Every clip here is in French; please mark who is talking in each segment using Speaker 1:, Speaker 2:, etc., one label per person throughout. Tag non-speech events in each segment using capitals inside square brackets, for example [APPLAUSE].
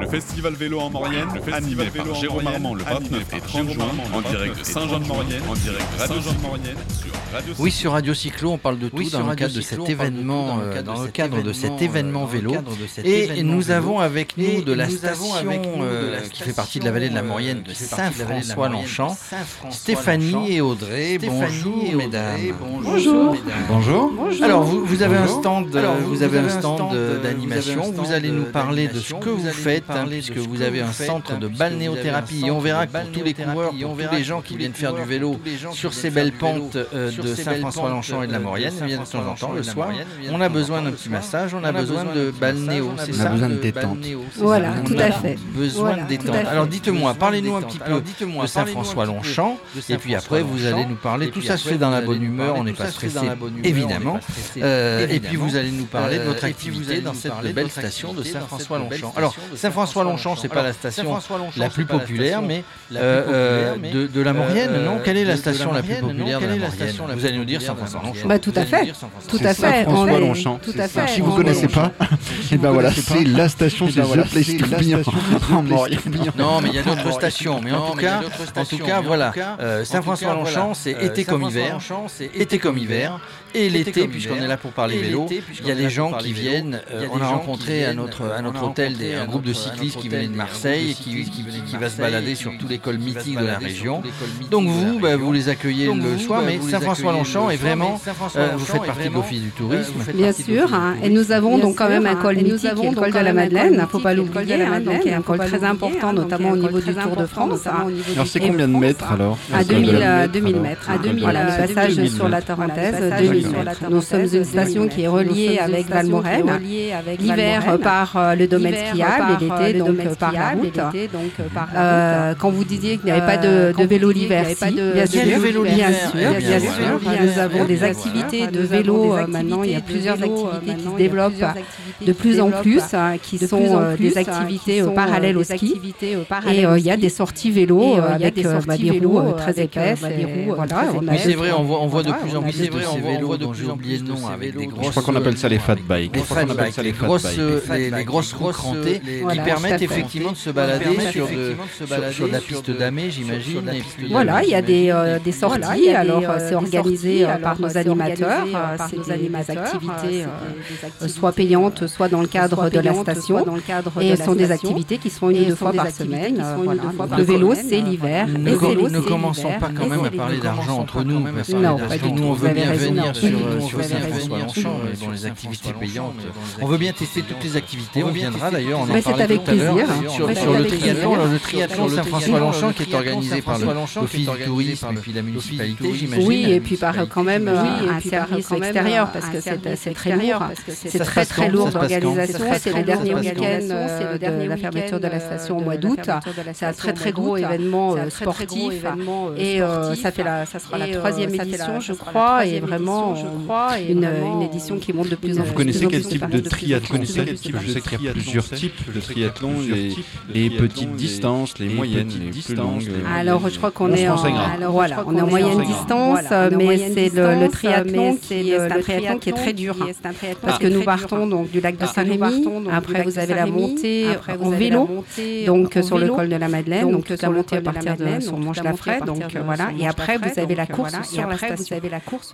Speaker 1: Le festival vélo en Maurienne, le festival vélo Jérôme Armand le 29 et 30 juin en direct de Saint-Jean-de-Maurienne, en direct de Saint-Jean-de-Maurienne sur Radio
Speaker 2: Oui, sur Radio Cyclo, on parle de tout dans le cadre de cet événement, euh, dans le cadre de cet événement vélo. Et nous avons avec nous de la station euh, qui fait partie de la vallée de la Maurienne de Saint-François-Longchamp, Stéphanie et Audrey. Bonjour, mesdames.
Speaker 3: Bonjour.
Speaker 2: Bonjour. Alors, vous, avez un stand, euh, vous avez un stand d'animation. Vous allez nous parler de ce que vous faites, hein, puisque vous avez un centre de balnéothérapie. Et on verra que pour tous les coureurs, pour tous les gens qui viennent faire du vélo sur ces belles pentes euh, de Saint-François-Longchamp et de la Maurienne, eh bien de temps en temps, le soir, on a besoin d'un petit massage, on a besoin de balnéo, c'est ça
Speaker 3: On a besoin de détente.
Speaker 4: Voilà, tout à fait.
Speaker 2: Besoin de détente. Alors dites-moi, parlez-nous un petit peu de Saint-François-Longchamp, et puis après vous allez nous parler. Tout ça se fait dans la bonne humeur, on n'est pas stressé, évidemment. Euh, Et puis vous allez nous parler de votre activité dans cette belle station de Saint-François-Longchamp. Alors Saint-François-Longchamp, c'est pas la station la plus populaire, mais euh, euh, de, la Maurienne, non Quelle est la station la plus populaire de la Maurienne Vous allez nous dire Saint-François-Longchamp.
Speaker 4: Bah, tout à fait. Tout à fait. On
Speaker 3: Saint-François
Speaker 4: est-
Speaker 3: Longchamp.
Speaker 4: Tout à fait.
Speaker 3: Si vous
Speaker 4: On
Speaker 3: connaissez pas, et ben voilà, c'est la station, c'est The Place to be en Maurienne.
Speaker 2: Non, mais il y a d'autres stations. Mais en tout cas, en tout cas, voilà. Saint-François-Longchamp, c'est été comme hiver. Été comme hiver. Et l'été, puisqu'on est là pour parler vélo, il y a des gens qui viennent. on a rencontré à notre, à notre hôtel des, groupe de cyclistes qui venaient de Marseille, qui, qui, qui va se balader sur tous les cols mythiques de la région. Donc vous, bah, vous les accueillez le soir, mais Saint-François-Longchamp est vraiment. euh, vous faites partie de l'Office du tourisme.
Speaker 4: Bien sûr, hein. et nous avons donc quand même un col mythique, qui est le col de la Madeleine, il ne faut pas l'oublier, hein, y a un col très important, notamment au niveau du Tour de France, hein,
Speaker 3: Alors c'est combien de mètres alors
Speaker 4: à
Speaker 3: le col de
Speaker 4: 2000,
Speaker 3: la-
Speaker 4: euh, 2000 mètres. Voilà, le passage
Speaker 3: 2000
Speaker 4: sur la. Tarentaise,
Speaker 3: Voilà,
Speaker 4: 2000
Speaker 3: d'accord.
Speaker 4: mètres. Nous sommes une station qui est reliée avec Valmorel, l'hiver par euh, le domaine skiable et l'été donc euh, par la route. Euh, Quand vous disiez qu'il n'y avait pas de, de vélo l'hiver, si, bien sûr,
Speaker 2: Il y a du vélo
Speaker 4: bien sûr, bien sûr. Nous avons des activités de vélo euh, maintenant. Il y a plusieurs activités qui se développent de plus en plus, qui sont euh, des activités euh, parallèles au ski. Et euh, il y a des sorties vélo euh, avec euh, des roues euh, très épaisses.
Speaker 2: Mais c'est vrai, on voit, de plus en plus de ces vélos dont j'ai oublié le nom avec des grosses.
Speaker 3: Je crois qu'on appelle ça les fat bikes.
Speaker 2: Les
Speaker 3: Je crois
Speaker 2: fat
Speaker 3: qu'on appelle
Speaker 2: bikes,
Speaker 3: ça
Speaker 2: les
Speaker 3: les fat
Speaker 2: grosses, les, les grosses roues crantées
Speaker 4: Voilà,
Speaker 2: qui permettent effectivement de se balader sur, de, sur, sur de la piste d'Amé, j'imagine.
Speaker 4: Voilà, il y a des, euh, des sorties.
Speaker 5: Voilà, des,
Speaker 4: alors,
Speaker 5: euh,
Speaker 4: euh, c'est organisé
Speaker 5: sorties,
Speaker 4: euh,
Speaker 5: alors,
Speaker 4: par nos animateurs.
Speaker 5: euh,
Speaker 4: euh,
Speaker 5: par
Speaker 4: C'est
Speaker 5: nos
Speaker 4: des, des
Speaker 5: animateurs,
Speaker 4: activités,
Speaker 5: euh,
Speaker 4: euh,
Speaker 5: c'est
Speaker 4: soit payantes, soit dans le cadre de la station.
Speaker 5: soit dans le cadre
Speaker 4: Et ce sont des activités qui se font une
Speaker 5: Et
Speaker 4: deux
Speaker 5: sont
Speaker 4: fois par
Speaker 5: activités
Speaker 4: semaine. euh,
Speaker 5: par
Speaker 4: Le vélo, c'est
Speaker 5: euh,
Speaker 4: l'hiver.
Speaker 2: Ne, commençons pas quand même à parler d'argent entre nous. parce que
Speaker 4: Non,
Speaker 2: les
Speaker 4: pas du tout.
Speaker 2: Nous, on veut bien venir sur, euh, les activités payantes. On veut bien tester toutes les activités. On viendra d'ailleurs. En
Speaker 4: Mais c'est avec plaisir.
Speaker 2: Sur, sur le
Speaker 4: avec
Speaker 2: triathlon,
Speaker 4: plaisir.
Speaker 2: le triathlon Saint-François-Longchamp qui est organisé par le- l'Office du tourisme et puis la municipalité, j'imagine.
Speaker 4: Oui, et puis par quand même un service extérieur parce que c'est très lourd.
Speaker 5: c'est-
Speaker 4: très très lourd d'organisation. C'est le dernier week-end euh,
Speaker 5: C'est le
Speaker 4: de
Speaker 5: dernier
Speaker 4: la fermeture de la station
Speaker 5: euh,
Speaker 4: au mois d'août. C'est un
Speaker 5: station
Speaker 4: très
Speaker 5: au
Speaker 4: très
Speaker 5: mois
Speaker 4: gros
Speaker 5: d'août.
Speaker 4: événement
Speaker 5: C'est un
Speaker 4: euh,
Speaker 5: très, très gros
Speaker 4: sportif.
Speaker 5: événement,
Speaker 4: Et
Speaker 5: sportif.
Speaker 4: ça fait la, ça sera la
Speaker 5: Et,
Speaker 4: troisième
Speaker 5: ça
Speaker 4: édition,
Speaker 5: ça
Speaker 4: je
Speaker 5: sera la
Speaker 4: crois, et
Speaker 5: troisième
Speaker 4: vraiment
Speaker 5: édition, je crois, et
Speaker 4: une,
Speaker 5: vraiment,
Speaker 4: une édition qui monte de plus en
Speaker 3: Vous
Speaker 4: plus.
Speaker 3: connaissez
Speaker 4: de
Speaker 3: quel type de triathlon Je sais qu'il y a plusieurs types de triathlon, les, les petites distances, les moyennes, les plus longues.
Speaker 4: Alors, je crois qu'on
Speaker 3: On
Speaker 4: est en,
Speaker 3: renseignera.
Speaker 4: alors, voilà, on est en moyenne distance, mais c'est le, le triathlon qui est le triathlon qui est très dur. Parce que nous partons donc du lac de Saint-Rémy. Après, vous avez la montée en vélo, donc sur le col de la Madeleine, donc la montée à partir de sur Manche-la-Frais. Donc euh, voilà. Et après, vous avez la course sur la station.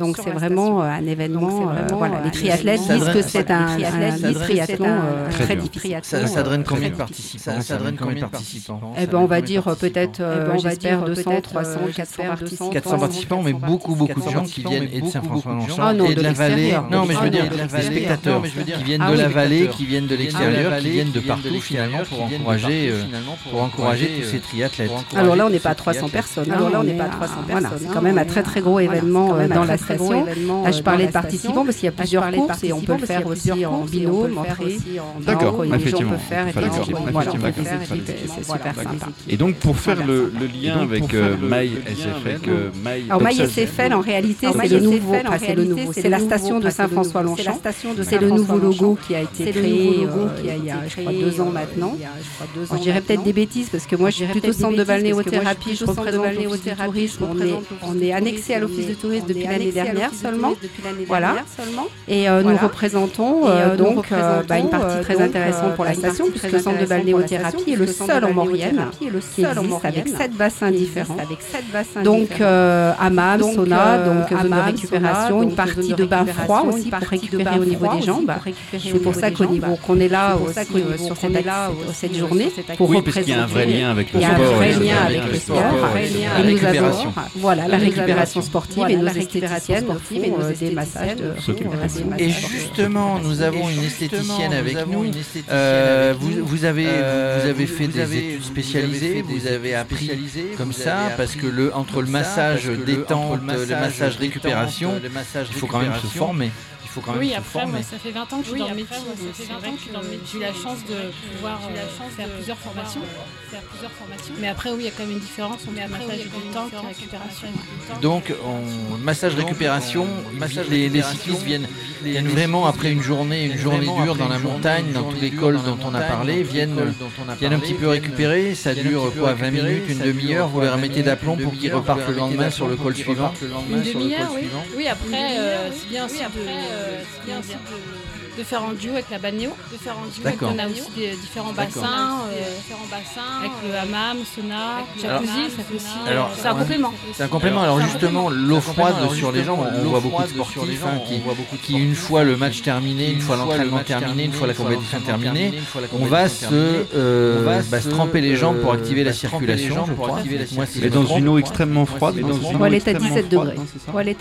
Speaker 4: Donc c'est vraiment euh, un événement. Voilà, les triathlètes disent que c'est un, un triathlon
Speaker 2: un-
Speaker 3: Très
Speaker 4: difficile.
Speaker 2: Ça draine combien de
Speaker 3: dur.
Speaker 2: participants Ça draine combien de participants
Speaker 4: Eh ben, on va dire peut-être, euh,
Speaker 5: Eh ben, on va
Speaker 4: j'espère,
Speaker 5: dire
Speaker 4: 200,
Speaker 5: peut-être,
Speaker 4: 300,
Speaker 5: euh,
Speaker 4: 400
Speaker 5: j'espère,
Speaker 4: participants.
Speaker 2: 400 participants, mais beaucoup, beaucoup de gens qui viennent et de Saint-François-Longchamp
Speaker 4: Ah non,
Speaker 2: et de la vallée.
Speaker 4: l'extérieur.
Speaker 2: Non, mais je veux dire,
Speaker 4: Ah
Speaker 2: des spectateurs qui viennent
Speaker 4: Ah
Speaker 2: de la vallée, qui viennent de l'extérieur, qui viennent de partout finalement pour encourager, euh, pour encourager tous ces triathlètes.
Speaker 4: Alors là, on n'est pas à 300 personnes.
Speaker 5: Alors là, on
Speaker 4: n'est
Speaker 5: n'est pas à 300
Speaker 4: Voilà,
Speaker 5: personnes,
Speaker 4: c'est
Speaker 5: hein,
Speaker 4: quand même un très très gros événement euh, dans la station. Là, je
Speaker 5: euh,
Speaker 4: parlais de participants parce qu'il y a plusieurs courses et on peut le faire aussi en binôme,
Speaker 5: peut le
Speaker 4: en
Speaker 5: faire
Speaker 4: tri.
Speaker 5: aussi en
Speaker 3: D'accord,
Speaker 4: Donc, les gens
Speaker 3: effectivement.
Speaker 4: Faire on peut faire et c'est super sympa.
Speaker 3: Et donc pour faire le, le lien
Speaker 2: donc,
Speaker 3: avec euh,
Speaker 2: le-
Speaker 3: My
Speaker 2: le lien
Speaker 3: SFL,
Speaker 2: avec,
Speaker 3: euh, My
Speaker 4: Alors Maille
Speaker 3: Pixel-
Speaker 4: SFL en réalité c'est
Speaker 5: Maille
Speaker 4: le nouveau, c'est la station de Saint-François-Longchamp.
Speaker 5: station de
Speaker 4: C'est le nouveau logo qui a été créé il y a je crois deux ans maintenant.
Speaker 5: je
Speaker 4: dirais peut-être des bêtises parce que moi je suis
Speaker 5: dirais
Speaker 4: plutôt centre de balnéothérapie, je
Speaker 5: de
Speaker 4: représente l'office du
Speaker 5: balnéothérapie,
Speaker 4: tourisme, on est, annexé à l'office du
Speaker 5: est-
Speaker 4: tourisme depuis l'année dernière seulement. Voilà. Et nous représentons donc une partie très intéressante pour la
Speaker 5: bah,
Speaker 4: puisque le centre de balnéothérapie est le seul en Maurienne qui existe avec sept bassins différents. Donc hammam, sauna, donc zone de récupération, une partie de bain froid aussi pour récupérer au niveau des jambes. C'est pour ça qu'on est là sur cette journée pour
Speaker 3: représenter. Il y a un vrai lien avec le sport.
Speaker 4: Il y a un vrai lien avec le sport. Et nous avons voilà la récupération sportive et nos esthéticiennes sportive et nos des massages de récupération.
Speaker 2: Et justement, nous avons une esthéticienne avec nous. Euh, vous avez euh, vous avez fait des études spécialisées, vous avez appris comme ça parce que le entre le massage détente, le massage récupération, il faut quand même se former
Speaker 5: oui, après, moi, ça fait 20 ans que je suis dans le métier. J'ai eu la chance de pouvoir faire plusieurs formations. Mais après, oui, il y a quand même une différence entre massage détente et récupération.
Speaker 2: Donc, en massage récupération, les, les cyclistes viennent, viennent vraiment après une journée, une journée dure dans la montagne, dans tous les cols dont on a parlé, viennent, viennent un petit peu récupérer. Ça dure quoi, 20 minutes, une demi-heure. Vous les remettez d'aplomb pour qu'ils repartent le lendemain sur le col suivant.
Speaker 5: Une demi-heure, oui. Oui, après, c'est bien aussi de, faire en duo avec la balnéo. De faire en duo. On a aussi des, différents bassins, euh, différents bassins, avec le hammam, sauna, jacuzzi, ça fait aussi. Euh, c'est un complément.
Speaker 2: C'est un complément. Alors justement, l'eau froide sur les jambes, on voit beaucoup de sportifs hein, qui, une fois le match terminé, une fois l'entraînement terminé, une fois la compétition terminée, on va se, euh, se tremper les jambes pour activer la circulation. Je crois.
Speaker 3: Mais dans une eau extrêmement froide.
Speaker 4: Elle est à 17 degrés.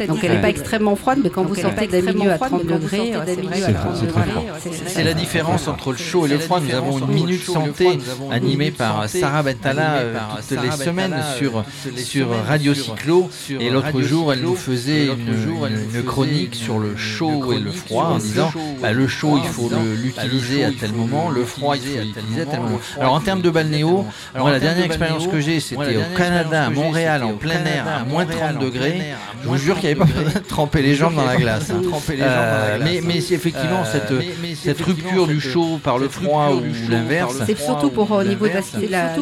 Speaker 4: Donc elle n'est pas extrêmement froide, mais quand vous sortez d'un milieu à 30 degrés,
Speaker 2: c'est la différence entre le chaud et le froid. Nous avons une minute santé animée par Sarah Bentala euh, toutes les semaines sur, sur Radio Cyclo. Et l'autre jour, elle nous faisait une, chronique sur le chaud et le froid en disant bah, le chaud, il faut l'utiliser à tel moment, le froid, il faut l'utiliser à tel moment. Alors en termes de balnéo, moi la dernière expérience que j'ai, c'était au Canada, à Montréal, en plein air, à moins 30 degrés. Je vous jure qu'il n'y avait pas besoin de tremper les jambes dans la glace. Hein. Euh, mais, mais effectivement, euh, cette, cette rupture du chaud par le froid ou l'inverse.
Speaker 4: C'est surtout pour au niveau de la,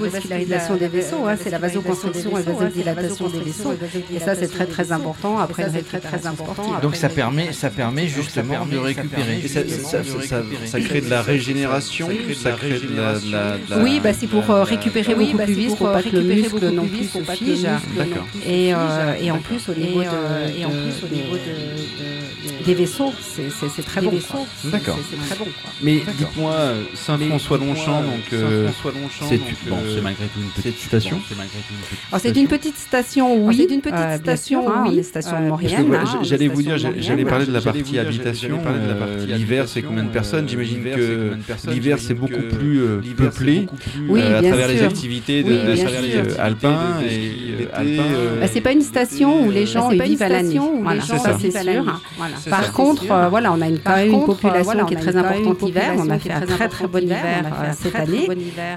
Speaker 4: vascularisation des vaisseaux, hein, c'est la vasoconstriction et vasodilatation des vaisseaux. Et ça, c'est très très important. Après, c'est très très important.
Speaker 2: Donc ça permet, ça permet justement de récupérer.
Speaker 3: Ça crée de la régénération. Ça crée de la.
Speaker 4: Oui, c'est pour euh, récupérer beaucoup plus vite, pour pas que le muscle non plus se fige. Et en plus au niveau des vaisseaux, c'est très bon.
Speaker 3: D'accord. Mais dites-moi, Saint-François-Longchamp, donc euh, c'est bon, malgré tout une petite station.
Speaker 4: C'est une petite station, oui. C'est une petite station, oui. Station
Speaker 3: J'allais vous dire, j'allais parler de la partie habitation. L'hiver, c'est combien de personnes J'imagine que l'hiver, c'est beaucoup plus peuplé à travers les activités de alpins et
Speaker 4: bah, C'est pas une station où les gens vivent à l'année. Ça, c'est sûr. Par contre, voilà, on a quand même une population qui est très importante l'hiver. On a fait un très très bon hiver cette année,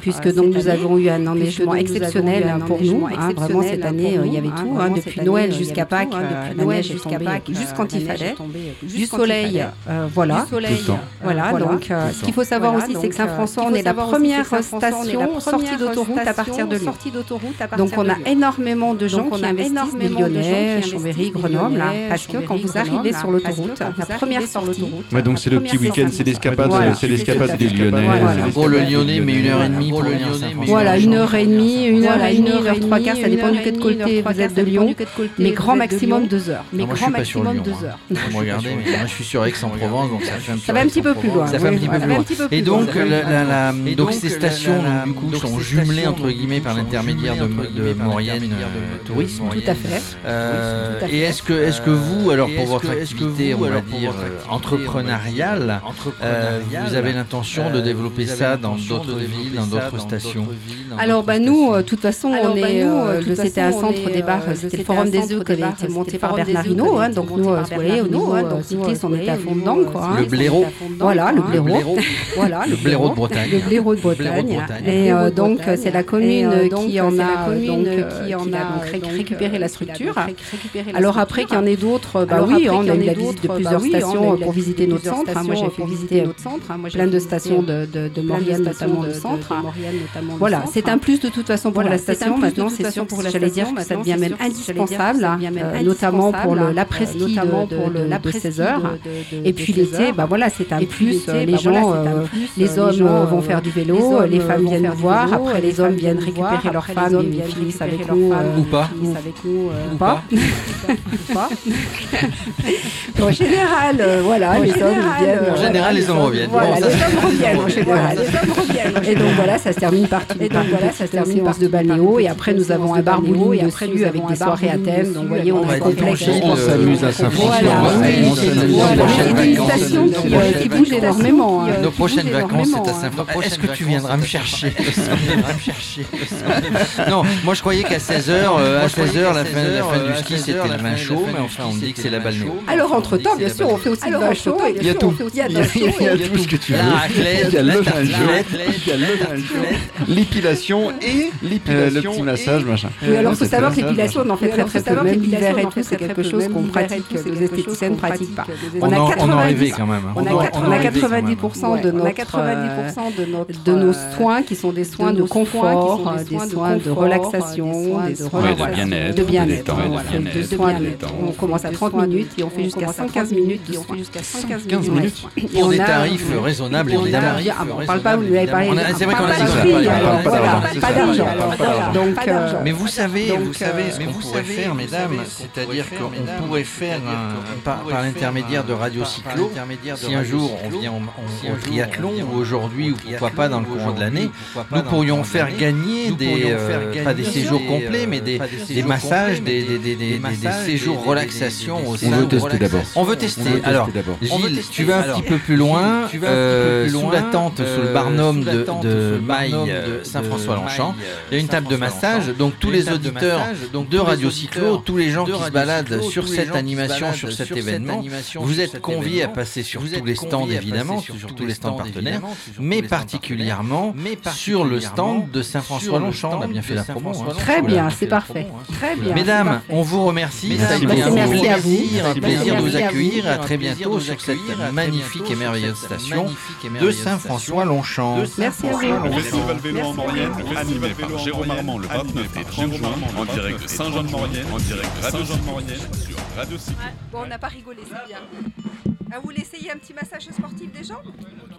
Speaker 4: puisque donc nous avons eu un enneigement exceptionnel pour nous. Vraiment cette année, il y avait tout, depuis Noël jusqu'à Pâques, la neige jusqu'à Pâques, juste quand il fallait, du soleil, voilà. Voilà. Donc, ce qu'il faut savoir aussi, c'est que Saint-François, on est la première station sortie d'autoroute à partir de Lyon. Donc, on a énormément de gens qui investissent, des Lyonnais, Chambéry, Grenoble, parce que quand vous arrivez sur l'autoroute, la première sortie.
Speaker 3: donc c'est le petit week-end, c'est l'escapade, c'est l'escapade des Lyonnais.
Speaker 2: Pour le Lyonnais, mais une heure et demie pour le
Speaker 4: Voilà, une heure et demie, une heure et demie, une heure trois quarts, ça dépend du côté vous êtes de Lyon, mais grand maximum deux heures. Mais grand maximum deux heures.
Speaker 2: Regardez, moi je suis sur Aix-en-Provence, donc ça fait un petit
Speaker 4: Ça va un petit peu plus loin.
Speaker 2: Ça fait un petit peu plus loin. Et donc, donc ces stations, du coup, sont jumelées entre guillemets par l'intermédiaire de Maurienne Tourisme.
Speaker 4: Tout à fait.
Speaker 2: Et est-ce que, est-ce que vous, alors pour votre activité, on va dire entrepreneuriale, vous avez l'intention de développer ça dans d'autres villes, dans d'autres stations
Speaker 4: Alors, bah nous, de toute façon, on est, c'était un centre des bars, c'était le Forum des œufs qui avait été monté par Bernard Hinault. Donc nous, vous voyez, au niveau cycliste, on était à fond dedans, quoi.
Speaker 2: Le blaireau. [LAUGHS]
Speaker 4: Voilà, le blaireau.
Speaker 2: Voilà, le blaireau de Bretagne.
Speaker 4: Le blaireau de Bretagne. Et donc, c'est la commune qui en a récupéré la structure. Alors après qu'il y en ait d'autres, bah oui, on a eu la visite de plusieurs stations pour visiter notre centre. Moi, j'ai fait visiter notre centre. Plein de stations de, de, de Maurienne, notamment le centre. Voilà, c'est un plus de toute façon pour la station. Maintenant, c'est sûr, j'allais dire que ça devient même indispensable, notamment pour l'après-ski de 16 heures. Et puis l'été, bah voilà, c'est un plus. Les gens, les hommes vont faire du vélo, les femmes viennent nous voir. Après, les hommes viennent récupérer leurs femmes et finissent avec nous.
Speaker 2: Ou pas.
Speaker 4: Ou pas. Général, euh, voilà, les hommes viennent.
Speaker 2: En général, les hommes reviennent.
Speaker 4: Voilà, les hommes reviennent en général. Les hommes reviennent. Et donc voilà, ça se termine par et donc voilà, ça se termine par de balnéo. Et après, nous avons un bar bowling et après dessus avec des soirées à thème. Donc vous voyez, on est complexe.
Speaker 2: On s'amuse à Saint-François.
Speaker 4: Voilà, une station qui bouge énormément.
Speaker 2: Nos prochaines vacances, c'est à Saint-François. [LAUGHS] Est-ce que tu viendras me chercher Non, moi je croyais qu'à 16h, à 16h, la fin du ski, c'était le vin chaud, mais enfin, on me dit que c'est la balnéo.
Speaker 4: Alors, entre-temps, bien sûr, on fait aussi le vin chaud.
Speaker 3: Il y a tout. Il y a tout ce que tu veux. Il y a le vin il y a le vin l'épilation et l'épilation. Le petit massage, machin.
Speaker 4: Oui, alors il faut savoir que l'épilation, on en fait très très peu. Même l'hiver et tout, c'est quelque chose qu'on pratique, que les esthéticiens ne pratiquent pas.
Speaker 2: On a rêvé quand même.
Speaker 4: On a 90% de nos soins qui sont des soins de confort, des soins de relaxation,
Speaker 1: de
Speaker 4: bien-être. On commence à 30 minutes et on fait jusqu'à 115 minutes. jusqu'à
Speaker 2: 115 minutes. Pour des tarifs raisonnables, évidemment.
Speaker 4: On ne parle pas, vous lui avez parlé.
Speaker 2: C'est vrai qu'on a dit ça.
Speaker 4: Pas d'argent. Donc,
Speaker 2: mais vous savez, vous savez ce qu'on pourrait faire, mesdames, c'est-à-dire qu'on pourrait faire par l'intermédiaire de Radio Cyclo, si un jour on vient au triathlon ou aujourd'hui ou pourquoi pas dans le courant de l'année, nous pourrions faire gagner des pas des séjours complets, mais des massages, des séjours relaxation au
Speaker 3: On veut tester d'abord.
Speaker 2: On veut tester. Alors, Gilles, tu vas un petit peu plus loin, sous la tente, sous le barnum de Maille Saint-François-Longchamp. Il y a une table de massage, donc tous les auditeurs de Radio Cyclo, tous les gens qui se baladent sur cette animation, sur cet événement, vous êtes conviés à passer sur tous les stands évidemment, sur tous les stands partenaires, mais particulièrement sur le stand de Saint-François-Longchamp. On a bien fait la promo. Hein.
Speaker 4: Très bien, c'est parfait. Très bien.
Speaker 2: Mesdames, on vous remercie. Ça a été un plaisir de vous accueillir. À très bientôt sur cette magnifique et merveilleuse station de Saint-François-Longchamp.
Speaker 4: Merci à vous.
Speaker 1: Le festival vélo en Maurienne, animé par Jérôme Armand le 29 et 30 juin, en direct de Saint-Jean-de-Maurienne, en direct de Saint-Jean-de-Maurienne sur Radio Cycle.
Speaker 4: Bon, on n'a pas rigolé, c'est bien. Ah, vous voulez essayer un petit massage sportif des jambes?